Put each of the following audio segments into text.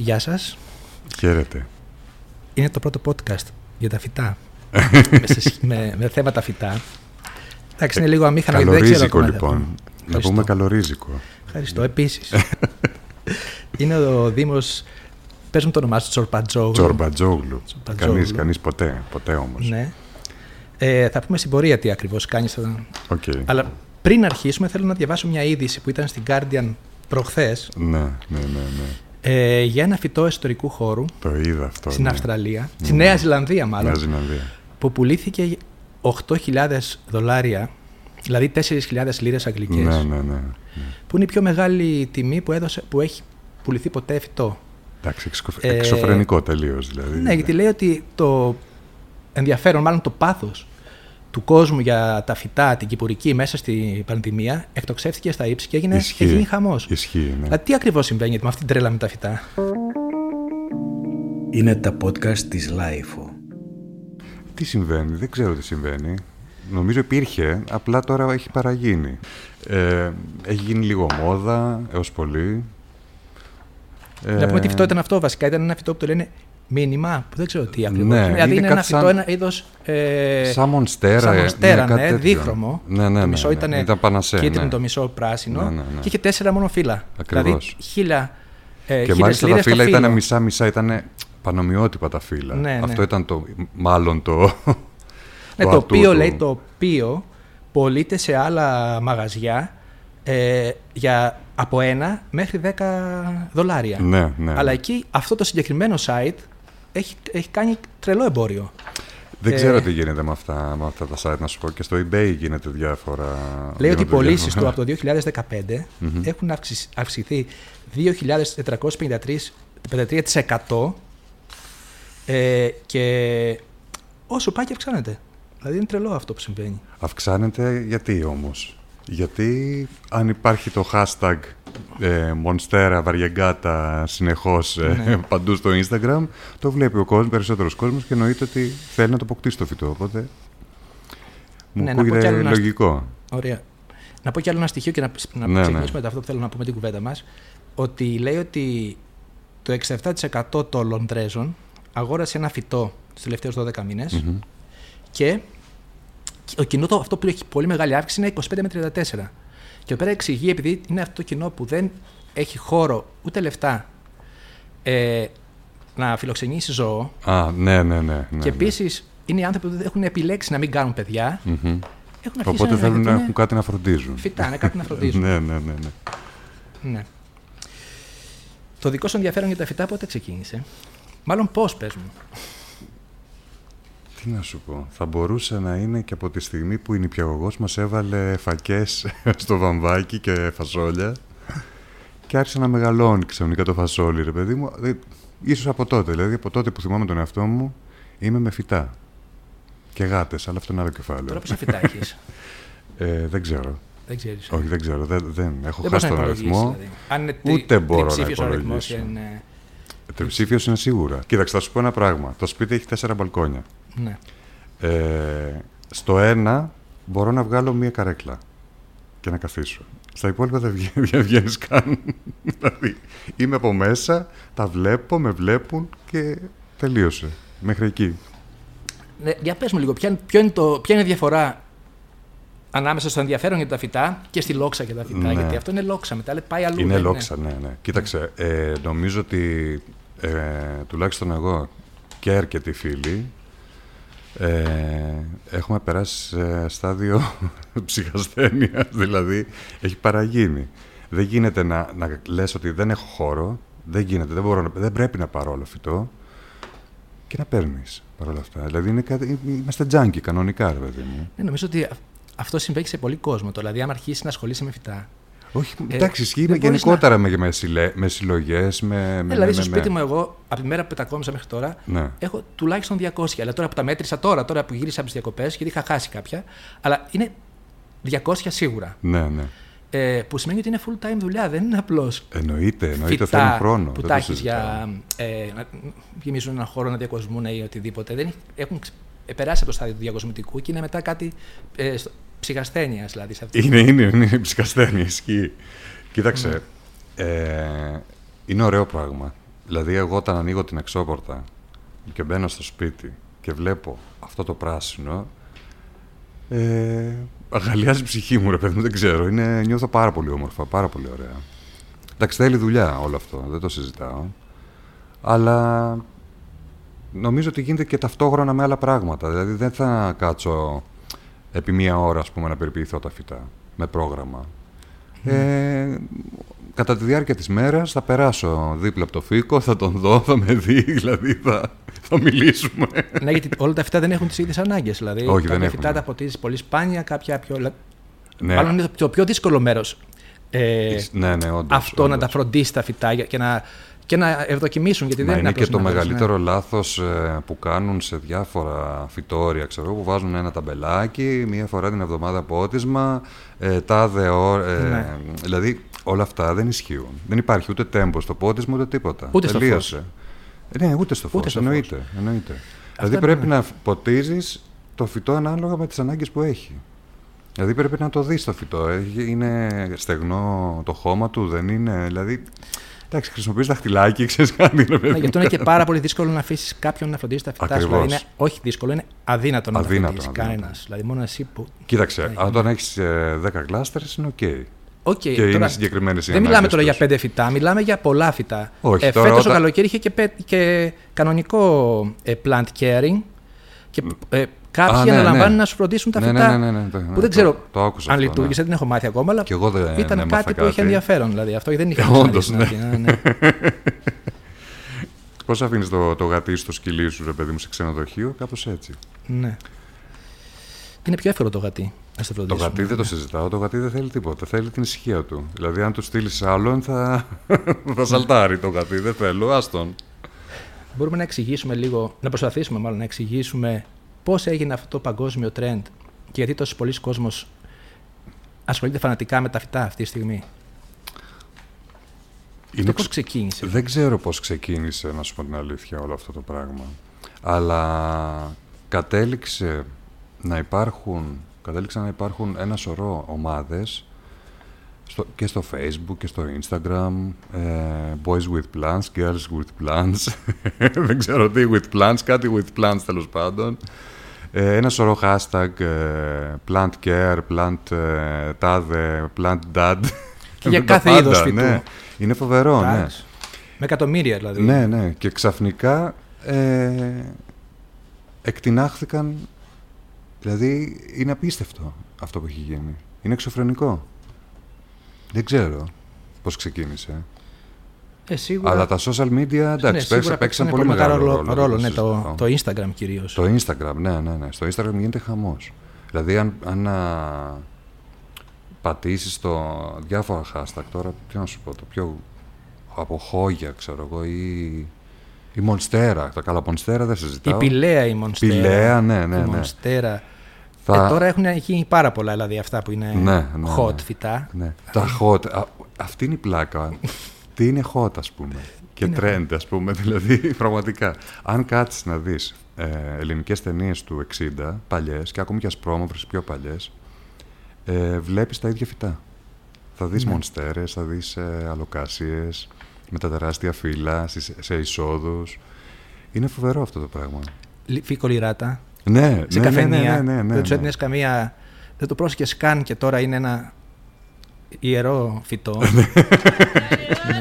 Γεια σας. Χαίρετε. Είναι το πρώτο podcast για τα φυτά. με, σε- με, με θέματα φυτά. Εντάξει, είναι λίγο αμήχανα. γιατί δεν ξέρω Καλορίζικο ακόμα τι θα λοιπόν. πούμε. Να Ευχαριστώ. πούμε καλορίζικο. Ευχαριστώ. Επίσης. είναι ο Δήμος. Πες μου το όνομά σου, Τσορπατζόγλου. Τσορμπατζόγλου. Τσορμπατζόγλου. Κανείς, κανείς ποτέ. Ποτέ όμως. Ναι. Ε, θα πούμε στην πορεία τι ακριβώς κάνεις. Οκ. Αλλά πριν αρχίσουμε, θέλω να διαβάσω μια είδηση που ήταν στην Guardian προχθές Ναι, ναι, ναι, ναι. Ε, για ένα φυτό ιστορικού χώρου Το είδα αυτό. στην ναι. Αυστραλία, στη Νέα Ζηλανδία μάλλον, Νέα Ζηλανδία. που πουλήθηκε 8.000 δολάρια, δηλαδή 4.000 λίρες αγγλικές, Ναι, ναι, ναι. που είναι η πιο μεγάλη τιμή που, έδωσε, που έχει πουληθεί ποτέ φυτό. Εντάξει, εξω- Ε, εξωφρενικό τελείως δηλαδή. Ναι, γιατί λέει ότι το ενδιαφέρον, μάλλον το πάθος του κόσμου για τα φυτά, την κυπουρική μέσα στην πανδημία, εκτοξεύτηκε στα ύψη και έγινε, Ισχύει. έγινε χαμός. Ισχύει, ναι. Δηλαδή, τι ακριβώς συμβαίνει με αυτή την τρέλα με τα φυτά; Είναι τα podcast της Λάιφο. Τι συμβαίνει, δεν ξέρω τι συμβαίνει. Νομίζω υπήρχε, απλά τώρα έχει παραγίνει. Ε, έχει γίνει λίγο μόδα, έως πολύ. Ε, Να πούμε τι φυτό ήταν αυτό. Βασικά ήταν ένα φυτό που το λένε minima, που δεν ξέρω τι ακριβώς. Ναι, δηλαδή είναι είναι, ένα κάτι φυτό, σαν- ένα είδος. Ε, Σαν μονστέρα. σαν ε, monstera, κάτι ναι, τέτοιο. δίχρωμο. Ναι, ναι, ναι. το μισό ναι. ήταν, ήταν panaché, κίτρινο, ναι. το μισό πράσινο. Ναι, ναι, ναι. Και είχε τέσσερα μόνο φύλλα. Ακριβώς. Δηλαδή χίλια. Ε, Και χίλιες μάλιστα τα λίρες το φύλλα φύλλο. ήταν μισά-μισά, ήταν πανομοιότυπα τα φύλλα. Ναι, ναι. Αυτό ήταν το, μάλλον το. Ναι, το το ατού οποίο του. λέει το οποίο πωλείται σε άλλα μαγαζιά ε, για από ένα μέχρι 10 δολάρια. Ναι, ναι. Αλλά εκεί αυτό το συγκεκριμένο site έχει, έχει κάνει τρελό εμπόριο. Δεν ε, ξέρω τι γίνεται με αυτά, με αυτά τα site, να σου πω. Και στο eBay γίνεται διάφορα. Λέει ότι οι γίνονται πωλήσεις του διάφορα. από το 2015 έχουν αυξη- αυξηθεί 2.453% ε, και όσο πάει και αυξάνεται. Δηλαδή είναι τρελό αυτό που συμβαίνει. Αυξάνεται γιατί όμως; Γιατί αν υπάρχει το hashtag ε, Monstera Variegata συνεχώς ε, Ναι. παντού στο Instagram, το βλέπει ο κόσμος, περισσότερος κόσμος και εννοείται ότι θέλει να το αποκτήσει το φυτό. Οπότε μου Ναι, να πω κι ακούγεται άλλο ένα λογικό. Ωραία. Να πω κι άλλο ένα στοιχείο και να, να Ναι, ναι. ξεκινήσουμε με αυτό που θέλω να πούμε την κουβέντα μας. Ότι λέει ότι το 67% των Λονδρέζων αγόρασε ένα φυτό τους τελευταίους 12 μήνες Μμμ. και το κοινό το, αυτό που έχει πολύ μεγάλη αύξηση είναι 25 με 34. Και εδώ πέρα εξηγεί, επειδή είναι αυτό το κοινό που δεν έχει χώρο ούτε λεφτά ε, να φιλοξενήσει ζώο Α, ναι, ναι, ναι. ναι και ναι. επίσης είναι οι άνθρωποι που έχουν επιλέξει να μην κάνουν παιδιά. Μμμ. Έχουν αρχίσει Οπότε να θέλουν να αναζητούν έχουν κάτι να φροντίζουν. Φυτά, είναι κάτι να φροντίζουν. ναι, ναι, ναι, ναι. Ναι. Το δικό σου ενδιαφέρον για τα φυτά πότε ξεκίνησε; Μάλλον πώς, πες μου. Τι να σου πω. Θα μπορούσε να είναι και από τη στιγμή που η νηπιαγωγός μας έβαλε φακές στο βαμβάκι και φασόλια και άρχισε να μεγαλώνει ξαφνικά το φασόλι, ρε παιδί μου. Ε, Ίσως από τότε, δηλαδή από τότε που θυμάμαι τον εαυτό μου, είμαι με φυτά. Και γάτες, αλλά αυτό είναι άλλο κεφάλαιο. Τώρα πόσα φυτά έχεις. Ε, δεν ξέρω. δεν ξέρεις. Όχι, δεν ξέρω. Δεν, δεν. Έχω Δεν μπορείς χάσει να τον υπολογίσεις, αριθμό. δηλαδή. Αν είναι τρι- Ούτε μπορώ να τριψήφιος ο αριθμός υπολογίσω. είναι- Τριψήφιος είναι σίγουρα. Κοίταξε, θα σου πω ένα πράγμα. Το σπίτι έχει τέσσερα μπαλκόνια. Ναι. Ε, στο ένα μπορώ να βγάλω μία καρέκλα και να καθίσω. Στα υπόλοιπα δεν βγαίνει, δεν βγαίνεις καν. δηλαδή, είμαι από μέσα, τα βλέπω, με βλέπουν και τελείωσε. Μέχρι εκεί. Ναι, για πες μου λίγο, ποια, είναι- ποιο είναι το, ποια είναι η διαφορά ανάμεσα στο ενδιαφέρον για τα φυτά και στη λόξα για τα φυτά; Ναι. Γιατί αυτό είναι λόξα, μετά λέει, πάει αλλού. Είναι δεν λόξα, ναι, ναι. Κοίταξε, ε, νομίζω ότι ε, τουλάχιστον εγώ και αρκετοί φίλοι ε, έχουμε περάσει σε στάδιο ψυχασθένειας, δηλαδή έχει παραγίνει. Δεν γίνεται να, να λες ότι δεν έχω χώρο, δεν γίνεται, δεν, μπορώ να, δεν πρέπει να πάρω όλο φυτό και να παίρνεις παρόλα αυτά. Δηλαδή είναι κάτι, είμαστε τζάνκι κανονικά, ρε παιδί μου. Ναι, νομίζω ότι α- αυτό συμβαίνει σε πολύ κόσμο. Το, δηλαδή, αν αρχίσεις να ασχολείσαι με φυτά. Όχι, Ε, εντάξει, ισχύει δεν με μπορείς γενικότερα με, με, συλλε, με συλλογές, με... με- δηλαδή, με- στο με- σπίτι μου, εγώ, από τη μέρα που πετακόμισα μέχρι τώρα, Ναι. έχω τουλάχιστον 200. Αλλά τώρα που τα μέτρησα τώρα, τώρα που γύρισα από τις διακοπές, γιατί είχα χάσει κάποια. Αλλά είναι 200 σίγουρα. Ναι, ναι. Ε, που σημαίνει ότι είναι full time δουλειά, δεν είναι απλώς. Εννοείται, εννοείται, φυτά θέλουν χρόνο. που δεν τα το έχει συζητάω. για ε, να γεμίζουν έναν χώρο, να διακοσμούν ή οτιδήποτε. Δεν έχει- έχουν ξε- ε, περάσει από το στάδιο του διακοσμητικού και είναι μετά κάτι ε, στο- ψυχασθένειας, δηλαδή. Σε αυτή. Είναι, είναι, είναι ψυχασθένη, ισχύει. Κοίταξε, ε, είναι ωραίο πράγμα. Δηλαδή, εγώ όταν ανοίγω την εξώπορτα και μπαίνω στο σπίτι και βλέπω αυτό το πράσινο, ε, αγαλιάζει η ψυχή μου, ρε παιδί μου, δεν ξέρω. Είναι, νιώθω πάρα πολύ όμορφα, πάρα πολύ ωραία. Εντάξει, θέλει δουλειά όλο αυτό, δεν το συζητάω. Αλλά νομίζω ότι γίνεται και ταυτόχρονα με άλλα πράγματα. Δηλαδή, δεν θα κάτσω επί μία ώρα, ας πούμε, να περιποιηθώ τα φυτά με πρόγραμμα. Ε, κατά τη διάρκεια της μέρας θα περάσω δίπλα από το φύκο, θα τον δω, θα με δει, δηλαδή θα, θα μιλήσουμε. ναι, γιατί όλα τα φυτά δεν έχουν τις ίδιες ανάγκες. Δηλαδή, Όχι, κάποια δεν φυτά έχουν. τα ποτίζεις πολύ σπάνια, κάποια πιο... Ναι, Μάλλον είναι το πιο δύσκολο μέρος. Ε, ναι, ναι, όντως, αυτό να όντως. τα φροντίσεις τα φυτά για- και να, και να ευδοκιμήσουν. Γιατί Μα δεν είναι απλώς και το να βάλεις, μεγαλύτερο λάθος ε, που κάνουν σε διάφορα φυτόρια, ξέρω εγώ, που βάζουν ένα ταμπελάκι, μία φορά την εβδομάδα πότισμα, ε, τάδε ώρα, ε, Ναι. δηλαδή όλα αυτά δεν ισχύουν. Δεν υπάρχει ούτε τέμπος στο πότισμα, ούτε τίποτα. Ούτε στο Τελείωσε. Ε, ναι, ούτε στο φως, Ούτε στο εννοείται. εννοείται. δηλαδή είναι, πρέπει ναι. να ποτίζεις το φυτό ανάλογα με τις ανάγκες που έχει. Δηλαδή πρέπει να το δεις το φυτό. Έχει- Είναι στεγνό το χώμα του, δεν είναι. Δηλαδή, εντάξει, χρησιμοποιείς δαχτυλάκι, ξέρεις κάτι. ρε παιδί Ναι, γι' αυτό είναι και πάρα πολύ δύσκολο να αφήσεις κάποιον να φροντίσει τα φυτά σου. Ακριβώς. Δηλαδή είναι, όχι δύσκολο, είναι αδύνατο να Αδύνατο, τα φροντίσει αδύνατο. κανένας. Δηλαδή μόνο εσύ που. Κοίταξε, Ναι, αν όταν έχεις 10 κλάστερ είναι οκ. Οκ, Και τώρα, είναι συγκεκριμένε οι Δεν μιλάμε ανάγκες τώρα για τους. πέντε φυτά, μιλάμε για πολλά φυτά. Όχι, ε, τώρα φέτος όταν- το καλοκαίρι είχε και, πε- και κανονικό ε, plant caring και ε, κάποιοι Α, ναι, αναλαμβάνουν ναι. να σου φροντίσουν τα Ναι, φυτά. ναι, ναι, ναι, το- που το- δεν ξέρω το άκουσα αν αυτό, λειτουργήσε, ναι. δεν έχω μάθει ακόμα, αλλά Κι εγώ δεν ήταν έμαθα κάτι που είχε κάτι. ενδιαφέρον. Δηλαδή αυτό δεν είχε Όντως, ξαναδεί στην αρχή, ναι, ναι. Πώς αφήνεις το, το γατί στο σκυλί σου, ρε παιδί μου, σε ξενοδοχείο, κάπως έτσι; ναι. Είναι πιο εύκολο το γατί. Να σε Το φροντίσουν. γατί δεν το συζητάω, το γατί δεν θέλει τίποτα. Θέλει την ησυχία του. Δηλαδή, αν του στείλεις άλλον, θα, θα σαλτάρει το γατί. Δεν θέλω, άστον. Μπορούμε να εξηγήσουμε λίγο, να προσπαθήσουμε μάλλον να εξηγήσουμε πώς έγινε αυτό το παγκόσμιο trend και γιατί τόσος πολλοί κόσμος ασχολείται φανατικά με τα φυτά αυτή τη στιγμή; Είναι Αυτό πώς ξ- ξεκίνησε; Δεν ξέρω πώς ξεκίνησε, να σου πω την αλήθεια, όλο αυτό το πράγμα. Αλλά κατέληξε να υπάρχουν, κατέληξαν να υπάρχουν ένα σωρό ομάδες στο, και στο facebook και στο instagram ε, boys with plants, girls with plants δεν ξέρω τι with plants, κάτι with plants τέλος πάντων ε, ένα σωρό hashtag ε, plant care, plant ε, τάδε, plant dad Και για Τα κάθε πάντα, είδος φυτού. ναι. Είναι φοβερό, ναι. Εντάξει. Με εκατομμύρια δηλαδή. Ναι, ναι. Και ξαφνικά ε, εκτινάχθηκαν. Δηλαδή είναι απίστευτο αυτό που έχει γίνει. Είναι εξωφρενικό. Δεν ξέρω πώς ξεκίνησε. Ε, σίγουρα, Αλλά τα social media, εντάξει, ναι, παίξαν, σίγουρα παίξαν παίξανε πολύ μεγάλο ρόλο. ρόλο δεν ναι, το, συζητάω. το Instagram κυρίως. Το Instagram, ναι, ναι, ναι. Στο Instagram γίνεται χαμός. Δηλαδή, αν, αν α, πατήσεις το διάφορα hashtag τώρα, τι να σου πω, το πιο από χόγια, ξέρω εγώ, ή η Μονστέρα. Τα καλά Μονστέρα δεν Η συζητάω. Πηλαία η Μονστέρα. Πηλαία, ναι, ναι, Η ναι. Μονστέρα. Θα- Ε, τώρα έχουν γίνει πάρα πολλά δηλαδή αυτά που είναι Ναι, ναι, hot ναι. φυτά. Ναι. Τα hot. α, αυτή είναι η πλάκα. Τι είναι hot, ας πούμε. Και είναι trend, ας πούμε. Δηλαδή, πραγματικά. Αν κάτσεις να δεις ε, ελληνικές ταινίες του 60, παλιές, και ακόμη και ασπρόμαυρες πιο παλιές, ε, βλέπεις τα ίδια φυτά. Θα δεις Ναι. μονστέρες, θα δεις ε, αλοκάσιες, με τα τεράστια φύλλα, στις- σε εισόδους. Είναι φοβερό αυτό το πράγμα. Λι- Φύκο λιράτα. Ναι, σε ναι, ναι, καφενεία. ναι, ναι, ναι, δεν τους ναι. έδινες καμία. Δεν το πρόσεχες καν και τώρα είναι ένα ιερό φυτό. ναι.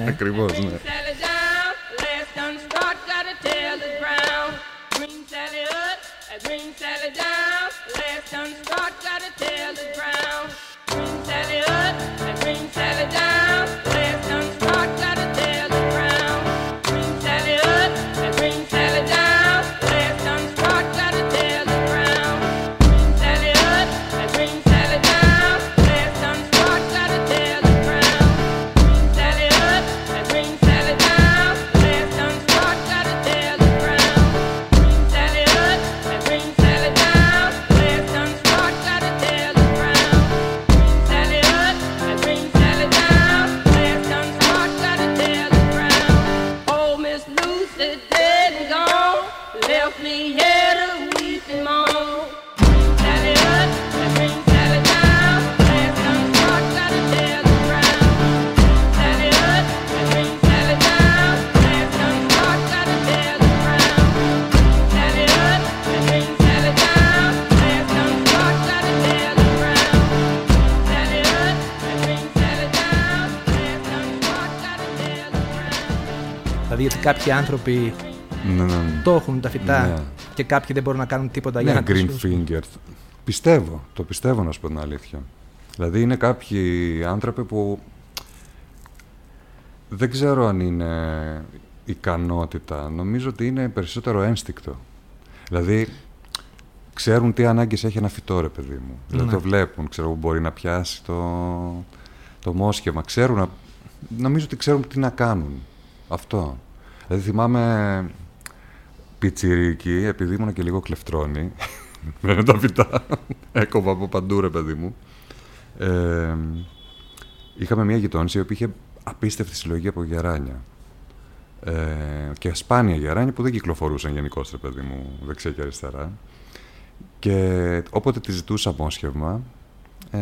Ακριβώς, ναι. Κάποιοι άνθρωποι Ναι, ναι, ναι. το έχουν τα φυτά Ναι. και κάποιοι δεν μπορούν να κάνουν τίποτα για Ναι, να τα green σώσουν. finger. Πιστεύω, το πιστεύω να σου πω την αλήθεια. Δηλαδή είναι κάποιοι άνθρωποι που δεν ξέρω αν είναι ικανότητα. Νομίζω ότι είναι περισσότερο ένστικτο. Δηλαδή ξέρουν τι ανάγκες έχει ένα φυτό, ρε παιδί μου. Δηλαδή Ναι. το βλέπουν, ξέρω που μπορεί να πιάσει το, το μόσχευμα. Ξέρουν, να- νομίζω ότι ξέρουν τι να κάνουν. Αυτό. Δηλαδή θυμάμαι πιτσιρίκι, επειδή ήμουν και λίγο κλεφτρόνι, με τα φυτά, έκοβα από παντού ρε παιδί μου. Ε, είχαμε μια γειτόνισσα η οποία είχε απίστευτη συλλογή από γεράνια. Ε, και σπάνια γεράνια που δεν κυκλοφορούσαν γενικώ, ρε παιδί μου, δεξιά και αριστερά. Και όποτε τη ζητούσα μόσχευμα, ε,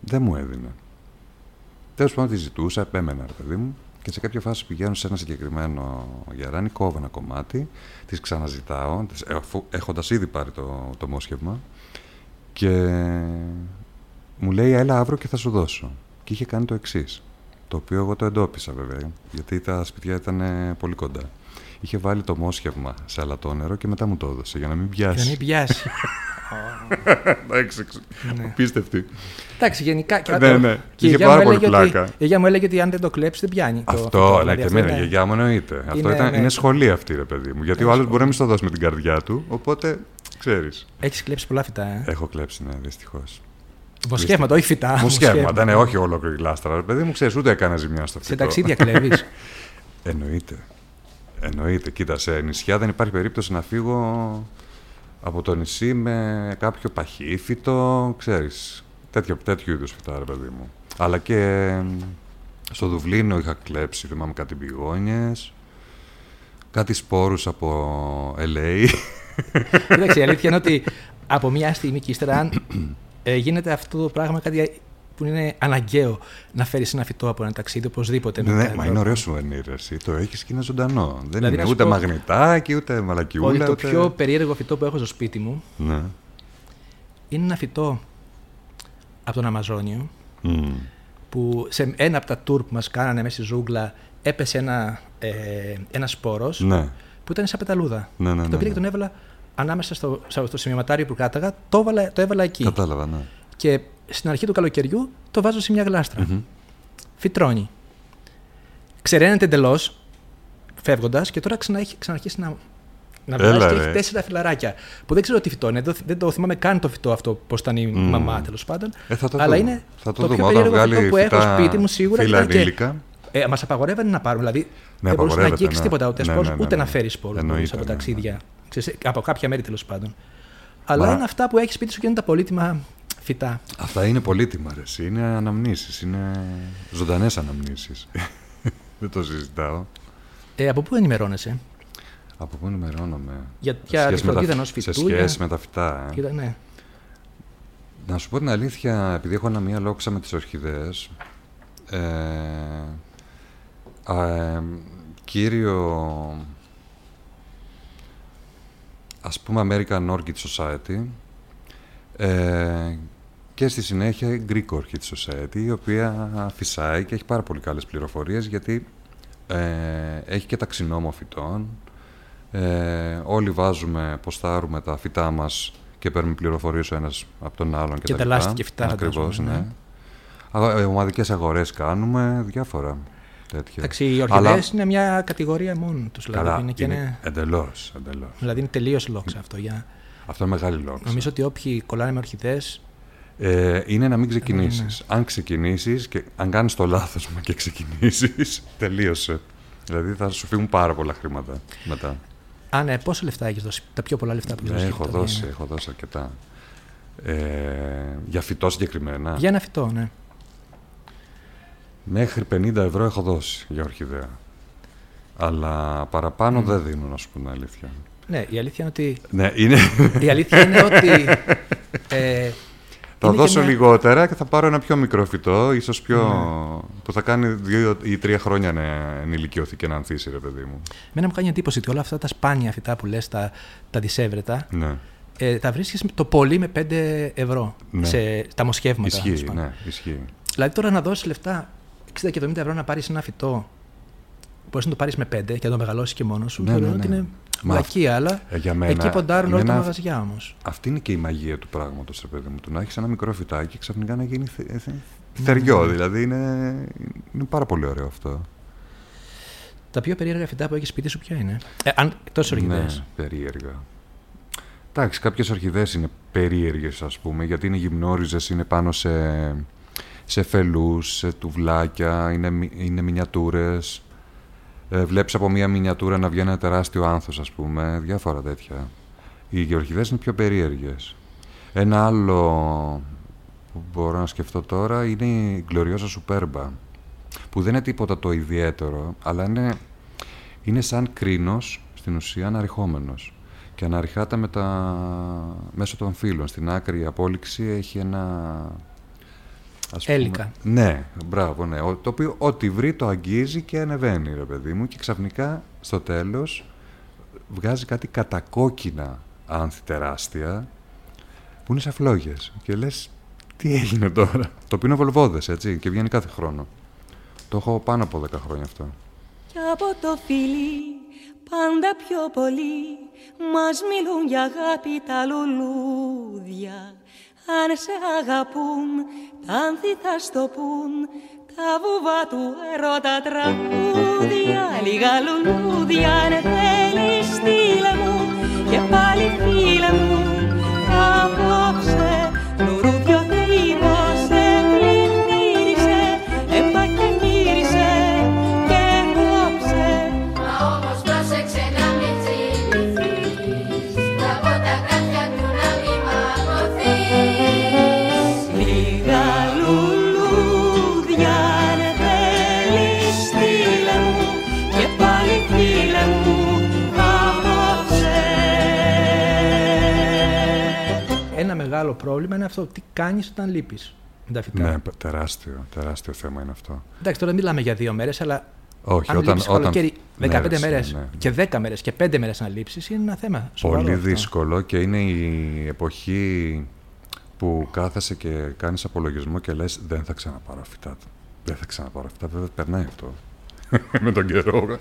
δεν μου έδινε. Τέλος πάντων, τη ζητούσα, επέμενα, ρε παιδί μου, και σε κάποια φάση πηγαίνω σε ένα συγκεκριμένο γεράνι, κόβω ένα κομμάτι, τη ξαναζητάω, της- αφού- έχοντας ήδη πάρει το, το μόσχευμα, και μου λέει, έλα αύριο και θα σου δώσω. Και είχε κάνει το εξής. Το οποίο εγώ το εντόπισα βέβαια, γιατί τα σπίτια ήταν ε, πολύ κοντά. Είχε βάλει το μόσχευμα σε αλατόνερο και μετά μου το έδωσε για να μην Για να πιάσει. μην πιάσει. Εντάξει, Ναι. απίστευτη. Εντάξει, γενικά. Και, Ναι, ναι. και η Είχε γιαγιά μου πάρα πολύ έλεγε ότι- πλάκα. Η γιαγιά μου έλεγε ότι αν δεν το κλέψει δεν πιάνει. το Αυτό, φυτό. ναι, Δηλαδή, και αυτό εμένα, η είναι- γιαγιά μου εννοείται. Αυτό Είναι, ήταν, ναι. είναι σχολή αυτή, ρε παιδί μου. Γιατί ο άλλος μπορεί να μην στο δώσει με την καρδιά του, οπότε ξέρεις. Έχεις κλέψει πολλά φυτά, ε; Έχω κλέψει, ναι, δυστυχώς. Μοσχεύματα, όχι φυτά. Μοσχεύματα, ναι, όχι ολόκληρη λάστρα. Ρε παιδί μου, ξέρεις, ούτε έκανε ζημιά στο Σε φυτό. ταξίδια κλέβεις; Εννοείται. Εννοείται. Κοίτα, σε νησιά δεν υπάρχει περίπτωση να φύγω από το νησί με κάποιο παχύφυτο, ξέρεις, τέτοιο, τέτοιου είδους φυτά, ρε παιδί μου. Αλλά και στο Δουβλίνο είχα κλέψει, θυμάμαι κάτι πηγόνιες, κάτι σπόρους από LA. Κοίταξε, η αλήθεια είναι ότι από μια στιγμή και ύστερα, αν ε, γίνεται αυτό το πράγμα κάτι που είναι αναγκαίο να φέρεις ένα φυτό από ένα ταξίδι οπωσδήποτε. ναι, μετά. μα είναι ωραίος σουβενίρ, εσύ. Το έχεις και είναι ζωντανό. Δεν Δηλαδή, είναι να σου ούτε πω μαγνητάκι, ούτε μαλακιούλα. Ότι το ούτε... πιο περίεργο φυτό που έχω στο σπίτι μου Ναι. είναι ένα φυτό από τον Αμαζόνιο Μμ. που σε ένα από τα tour που μας κάνανε μέσα στη ζούγκλα έπεσε ένα, ε, ένας σπόρος Ναι. που ήταν σαν πεταλούδα. Ναι, ναι, Και ναι, το πήρα ναι. και τον έβαλα ανάμεσα στο, στο σημειωματάριο που κράταγα, το έβαλα, το έβαλα εκεί. Κατάλαβα, ναι. Και στην αρχή του καλοκαιριού το βάζω σε μια γλάστρα. Μμμ. Φυτρώνει. Ξεραίνεται εντελώς, φεύγοντας, και τώρα ξανά έχει ξαναρχίσει να, να Έλα, βγάζει και ρε. έχει τέσσερα φιλαράκια. Που δεν ξέρω τι φυτό είναι. Δεν, δεν το θυμάμαι καν το φυτό αυτό, πώς ήταν η Μμμ. μαμά τέλος πάντων. Ε, θα το Αλλά δούμε. είναι θα το, το δούμε πιο όταν περίεργο βγάλει φυτό που έχω φυτά σπίτι μου σίγουρα φύλλα ήταν και- ενήλικα. Ε, Μας απαγορεύανε να πάρουμε. Δηλαδή Ναι, δεν μπορούσε να απαγορεύεται, αγγίξει ναι. τίποτα ούτε Ναι, σπόρους, ναι, ναι, ούτε ναι. να φέρει σπόρου Εννοείται, από ναι, ταξίδια. Ξέρεις, από κάποια μέρη τέλος πάντων. Αλλά Μα- είναι αυτά που έχεις σπίτι σου και είναι τα πολύτιμα φυτά. Αυτά είναι πολύτιμα, ρε. εσύ. Είναι αναμνήσεις, είναι ζωντανές αναμνήσεις. Δεν το συζητάω. Ε, από πού ενημερώνεσαι, Από πού ενημερώνομαι; Για, Σε για τη σχέση με τα- φροντίδα ενός Σε φυτού. για- σχέση με τα φυτά. ε. Κοίτα, ναι. Να σου πω την αλήθεια, επειδή έχω ένα μία λόξα με τις ορχιδέες, ε, α, ε, κύριο, ας πούμε American Orchid Society ε, και στη συνέχεια η Greek Orchid Society, η οποία φυσάει και έχει πάρα πολύ καλές πληροφορίες γιατί ε, έχει και ταξινόμο φυτών. Ε, όλοι βάζουμε, ποστάρουμε τα φυτά μας και παίρνουμε πληροφορίες ο ένας από τον άλλον και, Και τα ανταλλάσσετε λοιπά. και φυτά, Ακριβώς, φαντάζομαι, ναι. Α, ε, Ομαδικές αγορές κάνουμε, διάφορα τέτοια. Εντάξει, οι ορχιδέε Αλλά- είναι μια κατηγορία μόνο τους. Δηλαδή, Καλά, είναι και είναι είναι- εντελώς, εντελώς. δηλαδή είναι τελείως λόξα αυτό. Για... Αυτό είναι μεγάλη λόξα. Νομίζω ότι όποιοι κολλάνε με ορχιδέε. Ε, είναι να μην Ναι, ξεκινήσεις. Αν ξεκινήσεις και αν κάνεις το λάθος μου και ξεκινήσεις, τελείωσε. Δηλαδή θα σου φύγουν πάρα πολλά χρήματα μετά. Α, ναι, πόσα λεφτά έχεις δώσει. Τα πιο πολλά λεφτά που έχει Ναι, δώσεις. έχω τώρα, δώσει, για- έχω δώσει αρκετά. Ε, για φυτό συγκεκριμένα. Για ένα φυτό, ναι. Μέχρι 50 ευρώ έχω δώσει για ορχιδέα. Αλλά παραπάνω δεν δίνω, να σου πω την αλήθεια. Ναι, η αλήθεια είναι ότι. Ναι, είναι... η αλήθεια είναι ότι. Ε, θα είναι και δώσω μια- λιγότερα και θα πάρω ένα πιο μικρό φυτό, ίσως πιο... Ναι. που θα κάνει δύο ή τρία χρόνια να ενηλικιωθεί και να ανθίσει, ρε παιδί μου. Μένα μου κάνει εντύπωση ότι όλα αυτά τα σπάνια φυτά που λες, τα, τα δισεύρετα, Ναι, ε, τα βρίσκεις το πολύ με 5 ευρώ Ναι. σε τα μοσχεύματα. τέλος ισχύει, πάντων. ναι, ισχύει. Δηλαδή τώρα να δώσεις λεφτά 60 και 70 ευρώ να πάρεις ένα φυτό μπορείς να το πάρεις με πέντε και να το μεγαλώσεις και μόνος σου. Ναι, θεωρώ ναι, ότι ναι. είναι Μα βλακία, αλλά Ε, για μένα εκεί ποντάρουν είναι όλα τα ένα- μαγαζιά όμως. Αυτή είναι και η μαγεία του πράγματος, ρε παιδί μου. Του να έχεις ένα μικρό φυτάκι και ξαφνικά να γίνει θε, θε, θεριό. Δηλαδή είναι, είναι πάρα πολύ ωραίο αυτό. Τα πιο περίεργα φυτά που έχεις σπίτι σου ποια είναι; Ε, αν, εκτό ορχιδέε. Ναι, περίεργα. Εντάξει, κάποιες ορχιδέες είναι περίεργες, ας πούμε, γιατί είναι γυμνόριζες, είναι πάνω σε, σε φελούς, σε τουβλάκια, είναι, μι- είναι μινιατούρες. Ε, Βλέπεις από μία μινιατούρα να βγαίνει ένα τεράστιο άνθος, ας πούμε, διάφορα τέτοια. Οι ορχιδέες είναι πιο περίεργες. Ένα άλλο που μπορώ να σκεφτώ τώρα είναι η Gloriosa Superba, που δεν είναι τίποτα το ιδιαίτερο, αλλά είναι είναι σαν κρίνος στην ουσία αναρριχόμενος και αναρριχάται με τα... μέσω των φύλων. Στην άκρη η απόλυξη έχει ένα... ας Έλικα. Ναι, μπράβο, ναι. Ο- Το οποίο ό,τι βρει το αγγίζει και ανεβαίνει, ρε παιδί μου. Και ξαφνικά στο τέλος βγάζει κάτι κατακόκκινα άνθη τεράστια που είναι σαν φλόγες. Και λες, τι έγινε τώρα; Το οποίο είναι βολβόδες, έτσι, και βγαίνει κάθε χρόνο. Το έχω πάνω από 10 χρόνια αυτό. Κι από το φιλί πάντα πιο πολύ μας μιλούν για αγάπη τα λουλούδια Αν σε αγαπούν τα άνθη θα στο πουν τα βουβά του ερώτα τραγούδια Λίγα λουλούδια αν θέλεις στείλε μου και πάλι φίλε μου απόψε μεγάλο πρόβλημα είναι αυτό. Τι κάνεις όταν λείπεις με τα φυτά. Ναι, π- τεράστιο, τεράστιο θέμα είναι αυτό. Εντάξει, τώρα δεν μιλάμε για δύο μέρες, αλλά Όχι, αν όταν, λείψει όταν... καλοκαίρι 15 Ναι, ρε, μέρες ναι. και 10 μέρες και 5 μέρες να λείψεις είναι ένα θέμα. σοβαρό Πολύ αυτό. δύσκολο και είναι η εποχή που κάθεσαι και κάνεις απολογισμό και λες δεν θα ξαναπάρω φυτά. Δεν θα ξαναπάρω φυτά. Βέβαια περνάει αυτό με τον καιρό.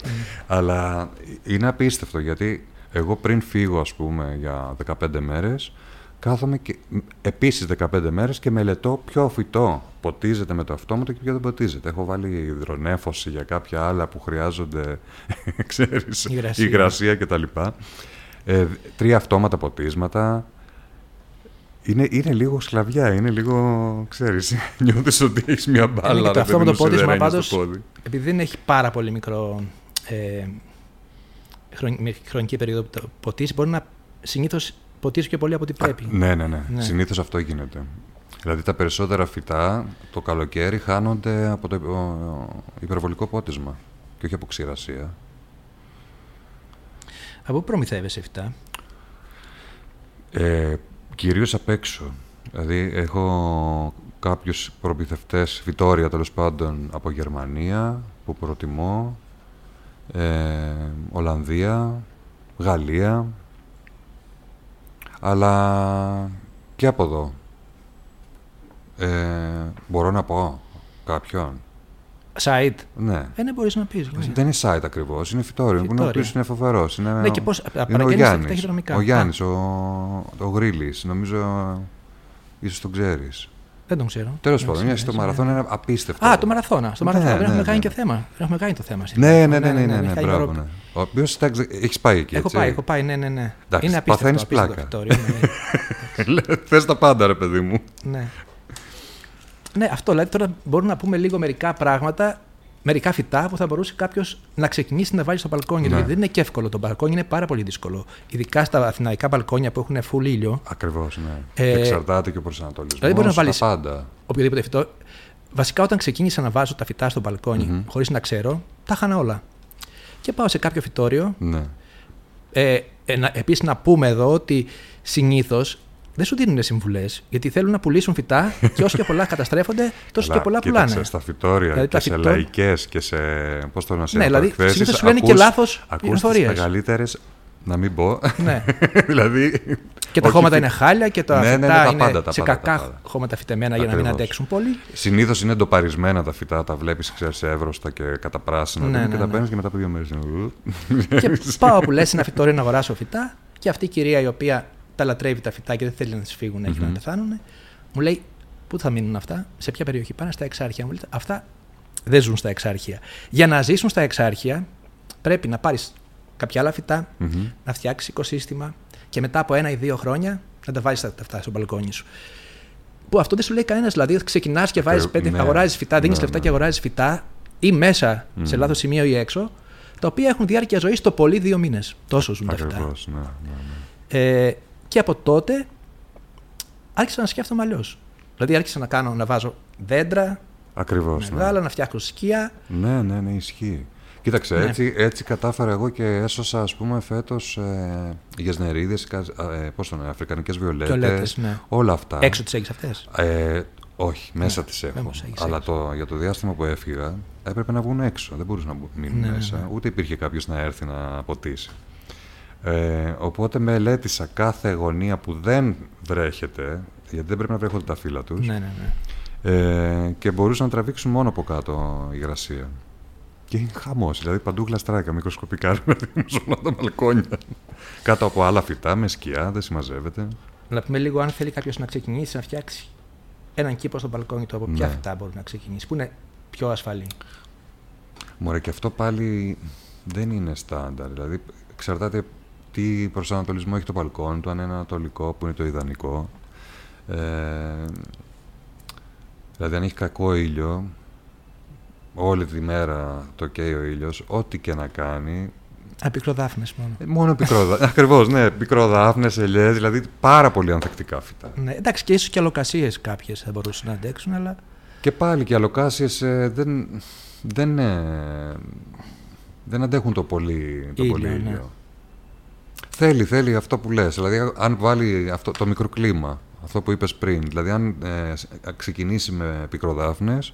Αλλά είναι απίστευτο γιατί εγώ πριν φύγω ας πούμε για 15 μέρες κάθομαι και επίσης 15 μέρες και μελετώ ποιο φυτό ποτίζεται με το αυτόματο και ποιο δεν ποτίζεται. Έχω βάλει υδρονέφωση για κάποια άλλα που χρειάζονται ξέρεις, Υγρασία. υγρασία κτλ. Ε, τρία αυτόματα ποτίσματα. Είναι, είναι λίγο σκλαβιά, είναι λίγο, ξέρεις, νιώθεις ότι έχεις μια μπάλα. Είναι και ρε το παιδί αυτόματο μου, πότισμα σιδερένια πάντως, στο πόδι. επειδή δεν έχει πάρα πολύ μικρό ε, χρον- με χρονική περίοδο που το ποτίσει, μπορεί να συνήθως ποτίσει πιο πολύ από ό,τι πρέπει. Ναι, ναι, ναι. Ναι. Συνήθως αυτό γίνεται. Δηλαδή τα περισσότερα φυτά το καλοκαίρι χάνονται από το υπο- υπερβολικό πότισμα και όχι από ξηρασία. Από πού προμηθεύεσαι φυτά; Ε, κυρίως απ' έξω. Δηλαδή έχω κάποιους προμηθευτές φυτόρια τέλος πάντων από Γερμανία που προτιμώ, ε, Ολλανδία, Γαλλία, αλλά και από εδώ. Ε, μπορώ να πω κάποιον. Site. Ναι. Ε, ναι, μπορείς να πεις. Δεν είναι site ακριβώς, είναι φυτόριο. Που είναι ο Φυτόριο. οποίος είναι φοβερός. Είναι, Ναι, και πώς- είναι ο παραγγέλνεις τα Γιάννης. ταχυδρομικά. Ο Α. Γιάννη, ο, ο Γρίλης. Νομίζω ίσως τον ξέρεις. Δεν τον ξέρω. Τέλος Δεν πάντων, ξέρω, στο ναι. μαραθώνιο είναι απίστευτο. Α, το μαραθώνα. Στο Ναι, μαραθώνα. ναι, δεν έχουμε ναι, κάνει ναι. και θέμα. Δεν έχουμε κάνει το θέμα. στην Ναι, Ελλάδα. ναι, ναι, ναι, ναι, ναι, έχει μπράβο, Ευρώπη. ναι. Ο οποίος έχεις πάει εκεί. Έχω έτσι; πάει, έχω πάει, ναι, ναι, ναι. Εντάξει, είναι απίστευτο. παθαίνεις απίστευτο πλάκα. φυτόριο, ναι. Θες τα πάντα, ρε παιδί μου. ναι. ναι, αυτό δηλαδή τώρα μπορούμε να πούμε λίγο μερικά πράγματα, μερικά φυτά που θα μπορούσε κάποιος να ξεκινήσει να βάλει στο μπαλκόνι. Ναι. Δηλαδή δεν είναι και εύκολο το μπαλκόνι, είναι πάρα πολύ δύσκολο. Ειδικά στα αθηναϊκά μπαλκόνια που έχουν full ήλιο, Ακριβώς, ναι. Ε, Και εξαρτάται και ο προσανατολισμός. δηλαδή μπορείς να βάλεις- Τα πάντα. οποιοδήποτε φυτό. Βασικά, όταν ξεκίνησα να βάζω τα φυτά στο μπαλκόνι, χωρίς να ξέρω, τα χάνα όλα. Και πάω σε κάποιο φυτόριο. Ναι. Ε, ε, να- επίσης να πούμε εδώ ότι συνήθως δεν σου δίνουν συμβουλές, γιατί θέλουν να πουλήσουν φυτά και όσο και πολλά καταστρέφονται, τόσο Καλά, και πολλά κοίταξε, πουλάνε. Στα φυτόρια Δηλαδή, και τα σε φυτό- λαϊκές και σε. Πώς το να σε Ναι, δηλαδή, εκθέσεις, συνήθως σου λένε και ακούς- λάθος ακούς πληροφορίες. τις μεγαλύτερες Να μην πω. ναι. δηλαδή. Και τα όχι χώματα φυ- είναι χάλια και τα Ναι, ναι, φυτά ναι, τα είναι πάντα, τα σε πάντα, τα κακά πάντα. χώματα φυτεμένα για να μην Ακριβώς. αντέξουν πολύ. Συνήθως είναι εντοπαρισμένα τα φυτά, τα βλέπεις, ξέρεις, εύρωστα και κατά πράσινα. Ναι, Ναι, ναι, και τα ναι. παίρνεις και μετά από δύο μέρες. και πάω που λες ένα φυτόριο να αγοράσω φυτά και αυτή η κυρία η οποία τα λατρεύει τα φυτά και δεν θέλει να τις φύγουν έτσι και να πεθάνουν, μου λέει πού θα μείνουν αυτά, σε ποια περιοχή πάνε στα εξάρχεια. Μου λέει αυτά δεν ζουν στα εξάρχεια. Για να ζήσουν στα εξάρχεια πρέπει να πάρεις κάποια άλλα φυτά, να φτιάξει οικοσύστημα και μετά από ένα ή δύο χρόνια να τα βάζεις αυτά στο μπαλκόνι σου. Που αυτό δεν σου λέει κανένας. Δηλαδή, ξεκινάς και βάζεις Ακριβ- πέντε, ναι. αγοράζεις φυτά, δίνεις Ναι, λεφτά ναι. και αγοράζεις φυτά ή μέσα σε λάθος σημείο ή έξω, τα οποία έχουν διάρκεια ζωής το πολύ δύο μήνες. Τόσος ζουν τα φυτά. Ακριβώς, ναι, ναι, ναι. Ε, και από τότε άρχισα να σκέφτομαι αλλιώς. Δηλαδή, άρχισα να, κάνω, να βάζω δέντρα Ακριβώς. μεγάλα, να φτιάχνω σκία. Ναι, ναι, ναι, ισχύει. Κοίταξε, Ναι. έτσι, έτσι κατάφερα εγώ και έσωσα, ας πούμε, φέτος ε, γεσνερίδες, κα- ε, πώς το λένε, αφρικανικές βιολέτες, Βιολέτες, ναι. όλα αυτά. Έξω τις έχεις αυτές; Ε, όχι, μέσα τις έχω. όμως έχεις Αλλά έξω. το, για το διάστημα που έφυγα έπρεπε να βγουν έξω. Δεν μπορούσαν να μπου- μείνουν Ναι, ναι, μέσα. ναι. Ούτε υπήρχε κάποιος να έρθει να ποτίσει. Ε, οπότε μελέτησα κάθε γωνία που δεν βρέχεται, γιατί δεν πρέπει να βρέχονται τα φύλλα τους, Ναι, ναι, ναι. ε, και μπορούσαν να τραβήξουν μόνο από κάτω υγρασία. Και είναι χαμός. Δηλαδή παντού γλαστράκια, μικροσκοπικά δηλαδή, σε όλα τα μπαλκόνια. Κάτω από άλλα φυτά, με σκιά, δεν συμμαζεύεται. Να πούμε λίγο αν θέλει κάποιος να ξεκινήσει να φτιάξει έναν κήπο στο μπαλκόνι του από ποια Ναι. φυτά μπορεί να ξεκινήσει, που είναι πιο ασφαλή. Μωρέ, και αυτό πάλι δεν είναι στάνταρ. Δηλαδή, εξαρτάται τι προσανατολισμό έχει το μπαλκόνι του, αν είναι ανατολικό, που είναι το ιδανικό. Ε, δηλαδή, αν έχει κακό ήλιο, όλη τη μέρα το καίει ο ήλιος, ό,τι και να κάνει, Απικροδάφνες μόνο. ε, μόνο πικρόδα. Ακριβώς, ναι, πικροδάφνες, ελιές, δηλαδή πάρα πολύ ανθεκτικά φυτά. Ναι, εντάξει, και ίσως και αλοκασίες κάποιες θα μπορούσαν να αντέξουν, αλλά. Και πάλι και οι αλοκάσιες ε, δεν, δεν, ε, δεν αντέχουν το πολύ, το Ήλιο, πολύ ναι. ήλιο. Θέλει, θέλει αυτό που λες. Δηλαδή, αν βάλει αυτό, το μικροκλίμα, αυτό που είπες πριν, δηλαδή αν ε, σ- ξεκινήσει με πικροδάφνες,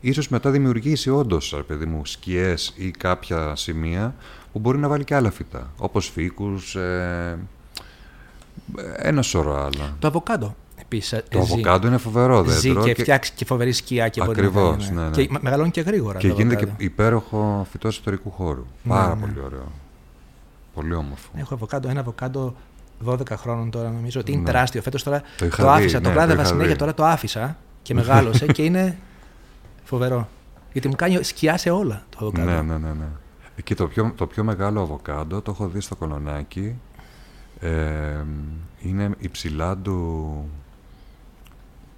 ίσως μετά δημιουργήσει όντως, ρε παιδί μου, σκιές ή κάποια σημεία που μπορεί να βάλει και άλλα φυτά, όπως φύκους, ε, ένα σωρό άλλα. Το αβοκάντο επίσης. Το αβοκάντο είναι φοβερό ζει δέντρο και, και- φτιάξει και φοβερή σκιά και μπορεί να Ακριβώς, κάνει, ναι, ναι. Και με- μεγαλώνει και γρήγορα. Και το γίνεται και αβοκάντο. υπέροχο φυτό ιστορικού χώρου. Ναι, Πάρα ναι. πολύ ωραίο. Πολύ όμορφο. Έχω αβοκάντο, ένα αβοκάντο 12 χρόνων τώρα νομίζω ότι είναι Ναι. τεράστιο. Φέτος τώρα Το το, είχα δει, άφησα, ναι, το το κλάδευα είχα συνέχεια, δει. τώρα το άφησα και μεγάλωσε και είναι φοβερό. Γιατί μου κάνει σκιά σε όλα το αβοκάντο. Ναι, ναι, ναι, ναι. Εκεί το πιο, το πιο μεγάλο αβοκάντο το έχω δει στο κολονάκι. Ε, είναι υψηλάντου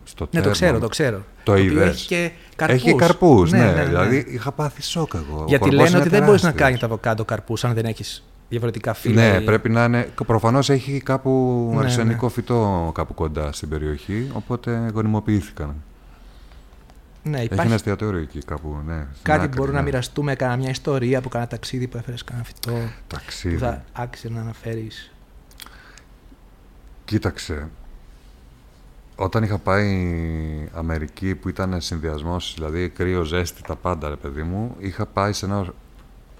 στο Ναι, το τέρμα. ξέρω, το ξέρω. Το οποίο είδες; Έχει και καρπούς. Έχει καρπούς, ναι, Ναι, ναι, ναι. Δηλαδή είχα πάθει σοκ εγώ. Ο Γιατί κορμός λένε είναι ότι δεν μπορείς να τεράστιος. κάνεις το αβοκάντο καρπούς αν δεν έχεις διαφορετικά φύλλα. Ναι, ή- πρέπει να είναι. Προφανώς έχει κάπου Ναι, αρσενικό ναι. φυτό κάπου κοντά στην περιοχή, οπότε γονιμοποιήθηκαν. Ναι, Έχει υπάρχει ένα εστιατόριο εκεί κάπου, ναι. στην κάτι που άκρη, μπορούμε να ναι. μοιραστούμε, κανένα μια ιστορία που κάνα ταξίδι που έφερες κανένα φυτό Ταξίδι. που θα άξιζε να αναφέρεις. Κοίταξε. Όταν είχα πάει Αμερική που ήταν συνδυασμός, δηλαδή κρύο, ζέστη, τα πάντα, ρε παιδί μου, είχα πάει σε ένα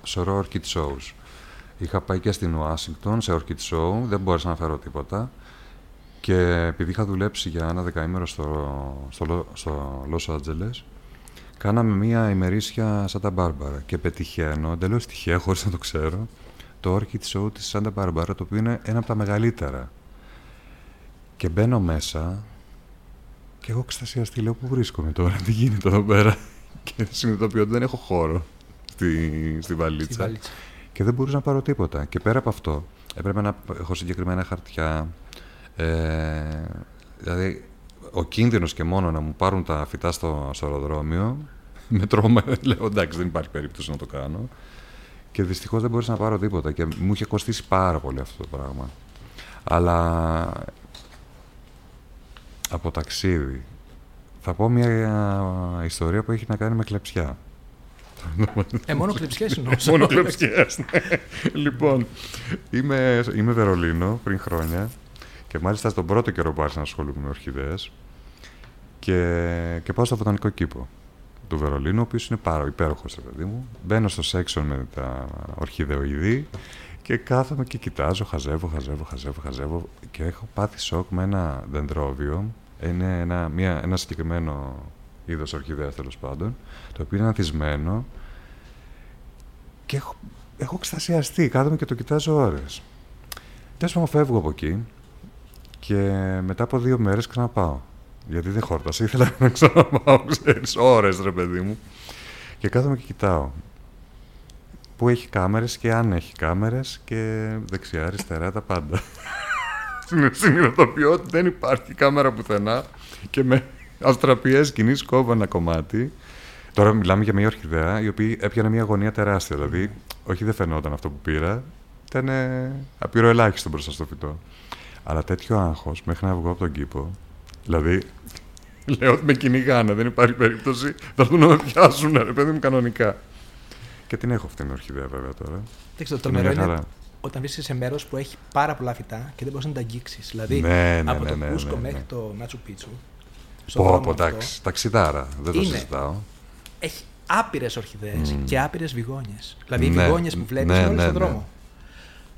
σωρό orchid shows. Είχα πάει και στην Ουάσιγκτον σε orchid show, δεν μπόρεσα να φέρω τίποτα. Και επειδή είχα δουλέψει για ένα δεκαήμερο στο, στο, Λο- στο Los Angeles, κάναμε μία ημερήσια Santa Barbara και πετυχαίνω, εντελώς τυχαία, χωρίς να το ξέρω, το Orchid Show της Santa Barbara, το οποίο είναι ένα από τα μεγαλύτερα. Και μπαίνω μέσα και εγώ εξτασιαστή λέω πού βρίσκομαι τώρα, τι γίνεται εδώ πέρα; Και συνειδητοποιώ ότι δεν έχω χώρο στη, στη βαλίτσα. Στη βαλίτσα. Και δεν μπορούσα να πάρω τίποτα. Και πέρα από αυτό, έπρεπε να έχω συγκεκριμένα χαρτιά. Ε, δηλαδή, ο κίνδυνος και μόνο να μου πάρουν τα φυτά στο, στο αεροδρόμιο, με τρόμα, λέω εντάξει, δεν υπάρχει περίπτωση να το κάνω. Και δυστυχώς δεν μπορούσα να πάρω τίποτα. Και μου είχε κοστίσει πάρα πολύ αυτό το πράγμα. Αλλά από ταξίδι. Θα πω μια ιστορία που έχει να κάνει με κλεψιά. Ε, μόνο κλειψιέ είναι Μόνο κλεψιές, ναι. Λοιπόν, είμαι, είμαι Βερολίνο πριν χρόνια και μάλιστα στον πρώτο καιρό που άρχισα να ασχολούμαι με ορχιδέες και, και πάω στο βοτανικό κήπο του Βερολίνου, ο οποίος είναι πάρα υπέροχος, ρε παιδί μου. Μπαίνω στο section με τα ορχιδεοειδή και Και κάθομαι και κοιτάζω, χαζεύω, χαζεύω, χαζεύω, χαζεύω και έχω πάθει σοκ με ένα δεντρόβιο. Είναι ένα, μια, ένα συγκεκριμένο είδος ορχιδέας τέλος πάντων, το οποίο είναι ανθισμένο και έχω, έχω εξτασιαστεί. Κάθομαι και το κοιτάζω ώρες. Τέλος πάντων, φεύγω από εκεί και μετά από δύο μέρες ξαναπάω. Γιατί δεν χόρτασε, ήθελα να ξαναπάω, ξέρεις, ώρες ρε παιδί μου. Και κάθομαι και κοιτάω που έχει κάμερες και αν έχει κάμερες και δεξιά, αριστερά, τα πάντα. Συνε- Συνειδητοποιώ ότι δεν υπάρχει κάμερα πουθενά και με αστραπιές κινήσεις κόβω ένα κομμάτι. Τώρα μιλάμε για μια ορχιδέα η οποία έπιανε μια γωνία τεράστια. Δηλαδή, όχι δεν φαινόταν αυτό που πήρα, ήταν απειροελάχιστο μπροστά στο φυτό. Αλλά τέτοιο άγχος μέχρι να βγω από τον κήπο. Δηλαδή, λέω ότι με κυνηγάνε, δεν υπάρχει περίπτωση. Θα έρθουν να με πιάσουν, ρε παιδί μου, κανονικά. Και την έχω αυτή την ορχιδέα βέβαια τώρα. Δεν ξέρω, το Είναι μέρο μια είναι χαρά. όταν βρίσκεσαι σε μέρος που έχει πάρα πολλά φυτά και δεν μπορείς να τα αγγίξεις. Δηλαδή, Ναι, ναι, από ναι, το ναι, Κούσκο ναι, ναι. μέχρι το Μάτσου Πίτσου. στον Πω, δρόμο πω, αυτό, εντάξει, ταξιδάρα, δεν το Είναι. συζητάω. Έχει άπειρες ορχιδέες και άπειρες βιγόνιες. Δηλαδή, οι Ναι, βιγόνιες που βλέπεις ναι, είναι όλε ναι, στον ναι. δρόμο.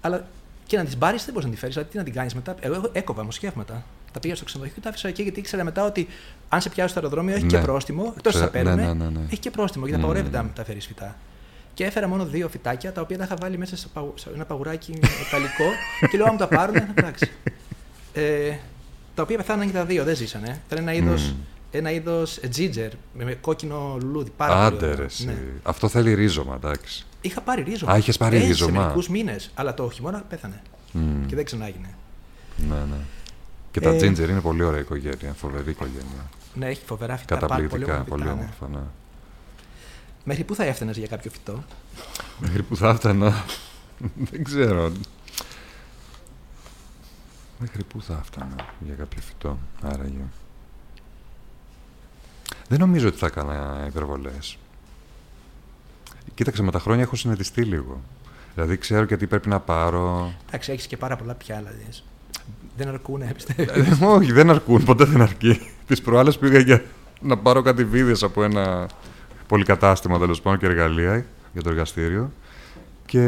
Αλλά και να τις πάρει δεν μπορείς να τη φέρεις. Δηλαδή, τι να την κάνεις μετά. Εγώ έχω- έκοβα μοσχεύματα. Τα πήγα στο ξενοδοχείο και τα άφησα εκεί γιατί ήξερα μετά ότι αν σε πιάσει στο αεροδρόμιο έχει Ναι. και πρόστιμο. Εκτός Ξε- τα παίρνουν, ναι, ναι, ναι, ναι. έχει και πρόστιμο γιατί Μμμ. απαγορεύεται να μεταφέρει φυτά. Και έφερα μόνο δύο φυτάκια τα οποία τα είχα βάλει μέσα σε, παγου- σε ένα παγουράκι μεταλλικό και λέω: Αν μου τα πάρουν, εντάξει. Ε, τα οποία πεθάναν και τα δύο, δεν ζήσανε. Ήταν ένα είδος Μμμ. Ένα είδος ginger με, με κόκκινο λουλούδι. Πάρα πολύ Άντε ωραίο. ρε, εσύ. Ναι. Αυτό θέλει ρίζωμα, εντάξει. Είχα πάρει ρίζωμα. Α, είχες πάρει Έζησε ρίζωμα. μερικούς μήνες, αλλά το χειμώνα πέθανε. Μμ. Και δεν ξανάγινε. Ναι, ναι. Και τα Ε, ginger είναι πολύ ωραία οικογένεια, φοβερή οικογένεια. Ναι, έχει φοβερά φυτά. πάρα Καταπληκτικά, όμορφα πολύ φυτά, ναι. όμορφα, ναι. Μέχρι πού θα έφτανες για κάποιο φυτό; Μέχρι που θα έφτανα, δεν ξέρω. Μέχρι πού θα έφτανα για κάποιο φυτό, άραγε. Δεν νομίζω ότι θα έκανα υπερβολές. Κοίταξε, με τα χρόνια έχω συνετιστεί λίγο. Δηλαδή ξέρω και τι πρέπει να πάρω. Εντάξει, έχεις και πάρα πολλά πιάλα. δεις. Δεν αρκούνε, πιστεύω. Ε, όχι, δεν αρκούν, ποτέ δεν αρκεί. Τις προάλλες πήγα για να πάρω κάτι βίδες από ένα πολυκατάστημα τέλος πάντων και εργαλεία για το εργαστήριο. Και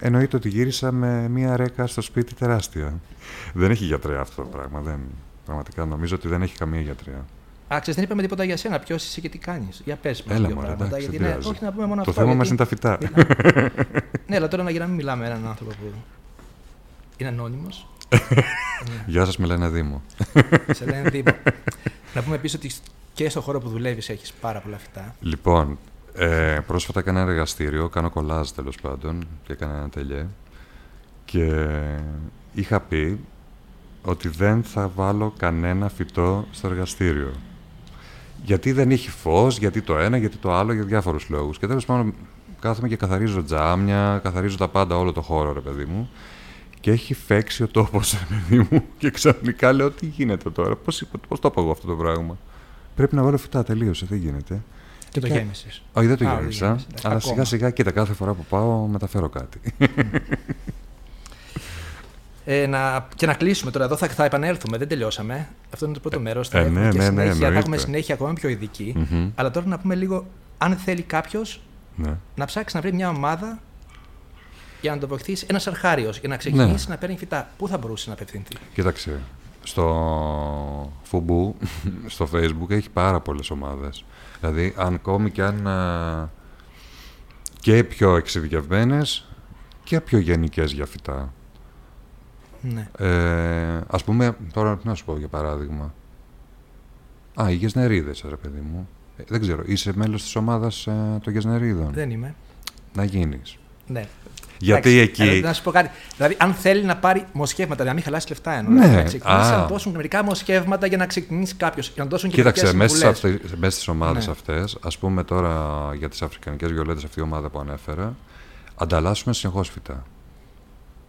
εννοείται ότι γύρισα με μία ρέκα στο σπίτι τεράστια. Δεν έχει γιατρέα αυτό το πράγμα. Δεν, πραγματικά νομίζω ότι δεν έχει καμία γιατρέα. Α, ξέρεις, δεν είπαμε τίποτα για σένα. Ποιος είσαι και τι κάνεις. Για πες μας Έλα δύο μου, πράγματα. εντάξει, γιατί δεν είναι- πειράζει. όχι να πούμε μόνο Το αυτό. θέμα μας γιατί- είναι τα φυτά. ναι, αλλά τώρα να για να μην μιλάμε με έναν άνθρωπο που είναι ανώνυμος. Γεια σας, με λένε Δήμο. σε λένε Δήμο. να πούμε επίσης ότι και στον χώρο που δουλεύεις έχεις πάρα πολλά φυτά. Λοιπόν, ε, πρόσφατα έκανα ένα εργαστήριο, κάνω κολλάζ τέλος πάντων και έκανα ένα τελειέ και είχα πει ότι δεν θα βάλω κανένα φυτό στο εργαστήριο. Γιατί δεν έχει φως, γιατί το ένα, γιατί το άλλο, για διάφορους λόγους. Και τέλος πάντων κάθομαι και καθαρίζω τζάμια, καθαρίζω τα πάντα, όλο το χώρο, ρε παιδί μου. Και έχει φέξει ο τόπος, ρε παιδί μου. Και ξαφνικά λέω, τι γίνεται τώρα, πώς, πώς το είπα εγώ αυτό το πράγμα; Πρέπει να βάλω φυτά, τελείωσε, δεν γίνεται. Και το Και- γέμισες. Όχι, δεν το Α, δεν γέμισα. γέμισες, εντάξει, Αλλά ακόμα. σιγά σιγά, κοίτα, κάθε φορά που πάω μεταφέρω κάτι. Ε, να, και να κλείσουμε τώρα. Εδώ θα, θα επανέλθουμε. Δεν τελειώσαμε. Αυτό είναι το πρώτο μέρος. Θα ε, έχουμε ναι, και ναι, ναι, συνέχεια. θα έχουμε εννοείται. συνέχεια ακόμα πιο ειδική. Μμμ. Αλλά τώρα να πούμε λίγο, αν θέλει κάποιος ναι. να ψάξει να βρει μια ομάδα για να το βοηθήσει, ένας αρχάριος, για να ξεκινήσει Ναι. να παίρνει φυτά. Πού θα μπορούσε να απευθυνθεί; Κοίταξε, στο Φουμπού, στο Facebook έχει πάρα πολλές ομάδες. Δηλαδή, αν ακόμη και αν α, και πιο εξειδικευμένες και πιο γενικές για φυτά. Ναι. Ε, ας πούμε, τώρα τι να σου πω για παράδειγμα. Α, οι Γεσνερίδες, ρε παιδί μου. Ε, δεν ξέρω, είσαι μέλος της ομάδας ε, των Γεσνερίδων; Δεν είμαι. Να γίνεις. Ναι. Γιατί Εντάξει, εκεί... ε, Να σου πω κάτι. Δηλαδή, αν θέλει να πάρει μοσχεύματα, να μην χαλάσει λεφτά εννοώ. Ναι, δηλαδή, να ξεκινήσει α. να δώσουν μερικά μοσχεύματα για να ξεκινήσει κάποιος. Για να δώσουν και Κοίταξε, μερικές μέσα, σε συμβουλές. αυτές, μέσα στις ομάδες Ναι. αυτές, ας πούμε τώρα για τις αφρικανικές βιολέτες, αυτή η ομάδα που ανέφερα, ανταλλάσσουμε συνεχώς φυτά.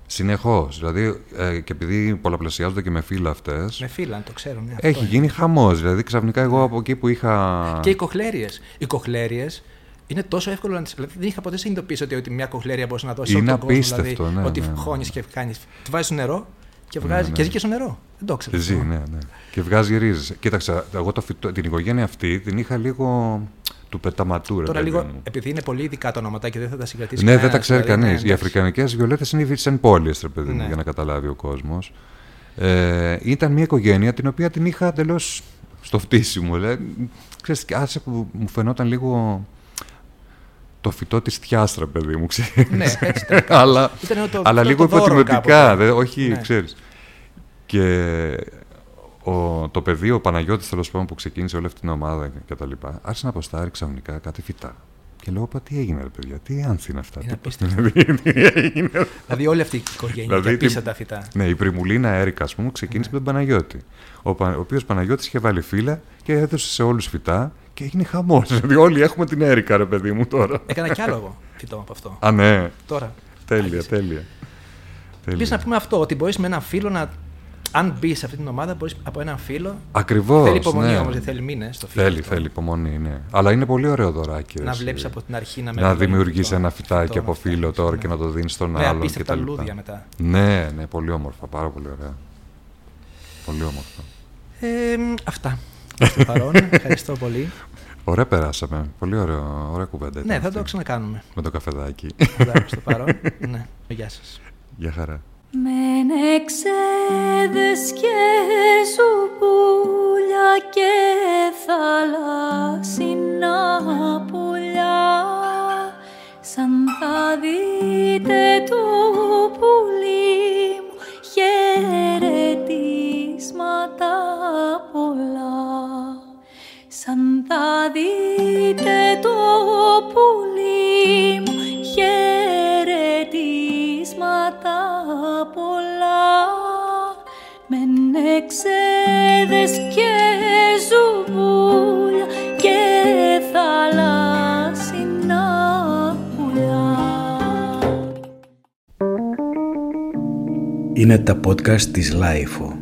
Συνεχώς. Δηλαδή, ε, και επειδή πολλαπλασιάζονται και με φύλλα αυτές, Με φύλλα, αν το ξέρουν. Ναι, αυτό έχει είναι. γίνει χαμός. Δηλαδή, ξαφνικά εγώ από εκεί που είχα... Και οι κοχλέριες. Οι κοχλέριες είναι τόσο εύκολο να τι. Δηλαδή, δεν είχα ποτέ συνειδητοποιήσει ότι, ότι μια κοχλέρια μπορείς να δώσεις Είναι όλο τον κόσμο. απίστευτο, Δηλαδή, ναι, ότι ναι, ναι. χώνει και κάνει. Τη βάζεις στο νερό και βγάζει. ναι. Και ζει και στο νερό. Δεν το ξέρω. Ζει, ναι, ναι. Και βγάζει ρίζες. Κοίταξε, εγώ το φυτό, την οικογένεια αυτή την είχα λίγο του πεταματού, ρε Τώρα παιδί λίγο, μου. επειδή είναι πολύ ειδικά τα ονόματα και δεν θα τα συγκρατήσει Ναι, δεν κανένας, τα ξέρει δηλαδή, κανείς. ναι, Οι εντάξει. αφρικανικές βιολέτες είναι οι σαν πόλεις, ρε παιδί μου, Ναι. για να καταλάβει ο κόσμος. Ε, ήταν μια οικογένεια την οποία την είχα εντελώς στο φτύσιμο. Λέ. Ξέρεις, και άσε που μου φαινόταν λίγο το φυτό της θιάστρα, παιδί μου, ξέρεις. Ναι, έτσι ήταν. αλλά Ήταν το- αλλά το- λίγο το δώρο υποτιμητικά, κάποτε. δε, όχι, Ναι. ξέρεις. Και ο, το παιδί, ο Παναγιώτης τέλος πάντων που ξεκίνησε όλη αυτή την ομάδα και τα λοιπά, άρχισε να αποστάρει ξαφνικά κάτι φυτά. Και λέω, «Πα, τι έγινε ρε παιδιά, τι άνθη είναι αυτά. Είναι τι- απίστευτο. τι έγινε. Δηλαδή όλη αυτή η οικογένεια Δηλαδή, και την- πίσω τα φυτά. Ναι, η Πριμουλίνα Έρικα, ας πούμε, ξεκίνησε με τον Παναγιώτη. Ο, Πα- ο οποίος Παναγιώτης είχε βάλει φύλλα και έδωσε σε όλους φυτά και έγινε χαμός. Δηλαδή, όλοι έχουμε την Έρικα, ρε παιδί μου τώρα. Έκανα κι άλλο εγώ φυτό από αυτό. Α, ναι. Τώρα. Τέλεια, τέλεια. Επίση να πούμε αυτό, ότι μπορείς με έναν φίλο να. Αν μπεις σε αυτή την ομάδα, μπορείς από έναν φίλο. Ακριβώς. θέλει υπομονή ναι. όμως, δεν θέλει μήνες το φίλο. Θέλει, αυτό. θέλει υπομονή, ναι. Αλλά είναι πολύ ωραίο δωράκι. Να ρε, εσύ. βλέπεις από την αρχή να Να μεγαλώνει δημιουργήσει το ένα φυτάκι φυτό από να φύλλο φτιάξεις, τώρα ναι. και να το δίνεις στον Με άλλον. απίστευτα και τα λοιπά. λουλούδια μετά. Ναι, ναι, πολύ όμορφα, πάρα πολύ ωραία. Πολύ όμορφα. Ε, μ, αυτά. Προς το παρόν. Ευχαριστώ πολύ. Ωραία περάσαμε. Πολύ ωραίο, ωραία κουβέντα. ήταν ναι, θα το αυτή. ξανακάνουμε. Με το καφεδάκι. Εντάξει, προς το παρόν. ναι. Γεια σας. Γεια χαρά. Μεν εξέδες και σου πουλιά και θαλάσσινα πουλιά. Σαν θα δείτε το πουλί μου χαιρετίσματα πολλά. Σαν θα δείτε το πουλί μου πολλά μεν εξέδες και ζουβούλια και θαλάσσινα πουλιά Είναι τα podcast της Λάιφο.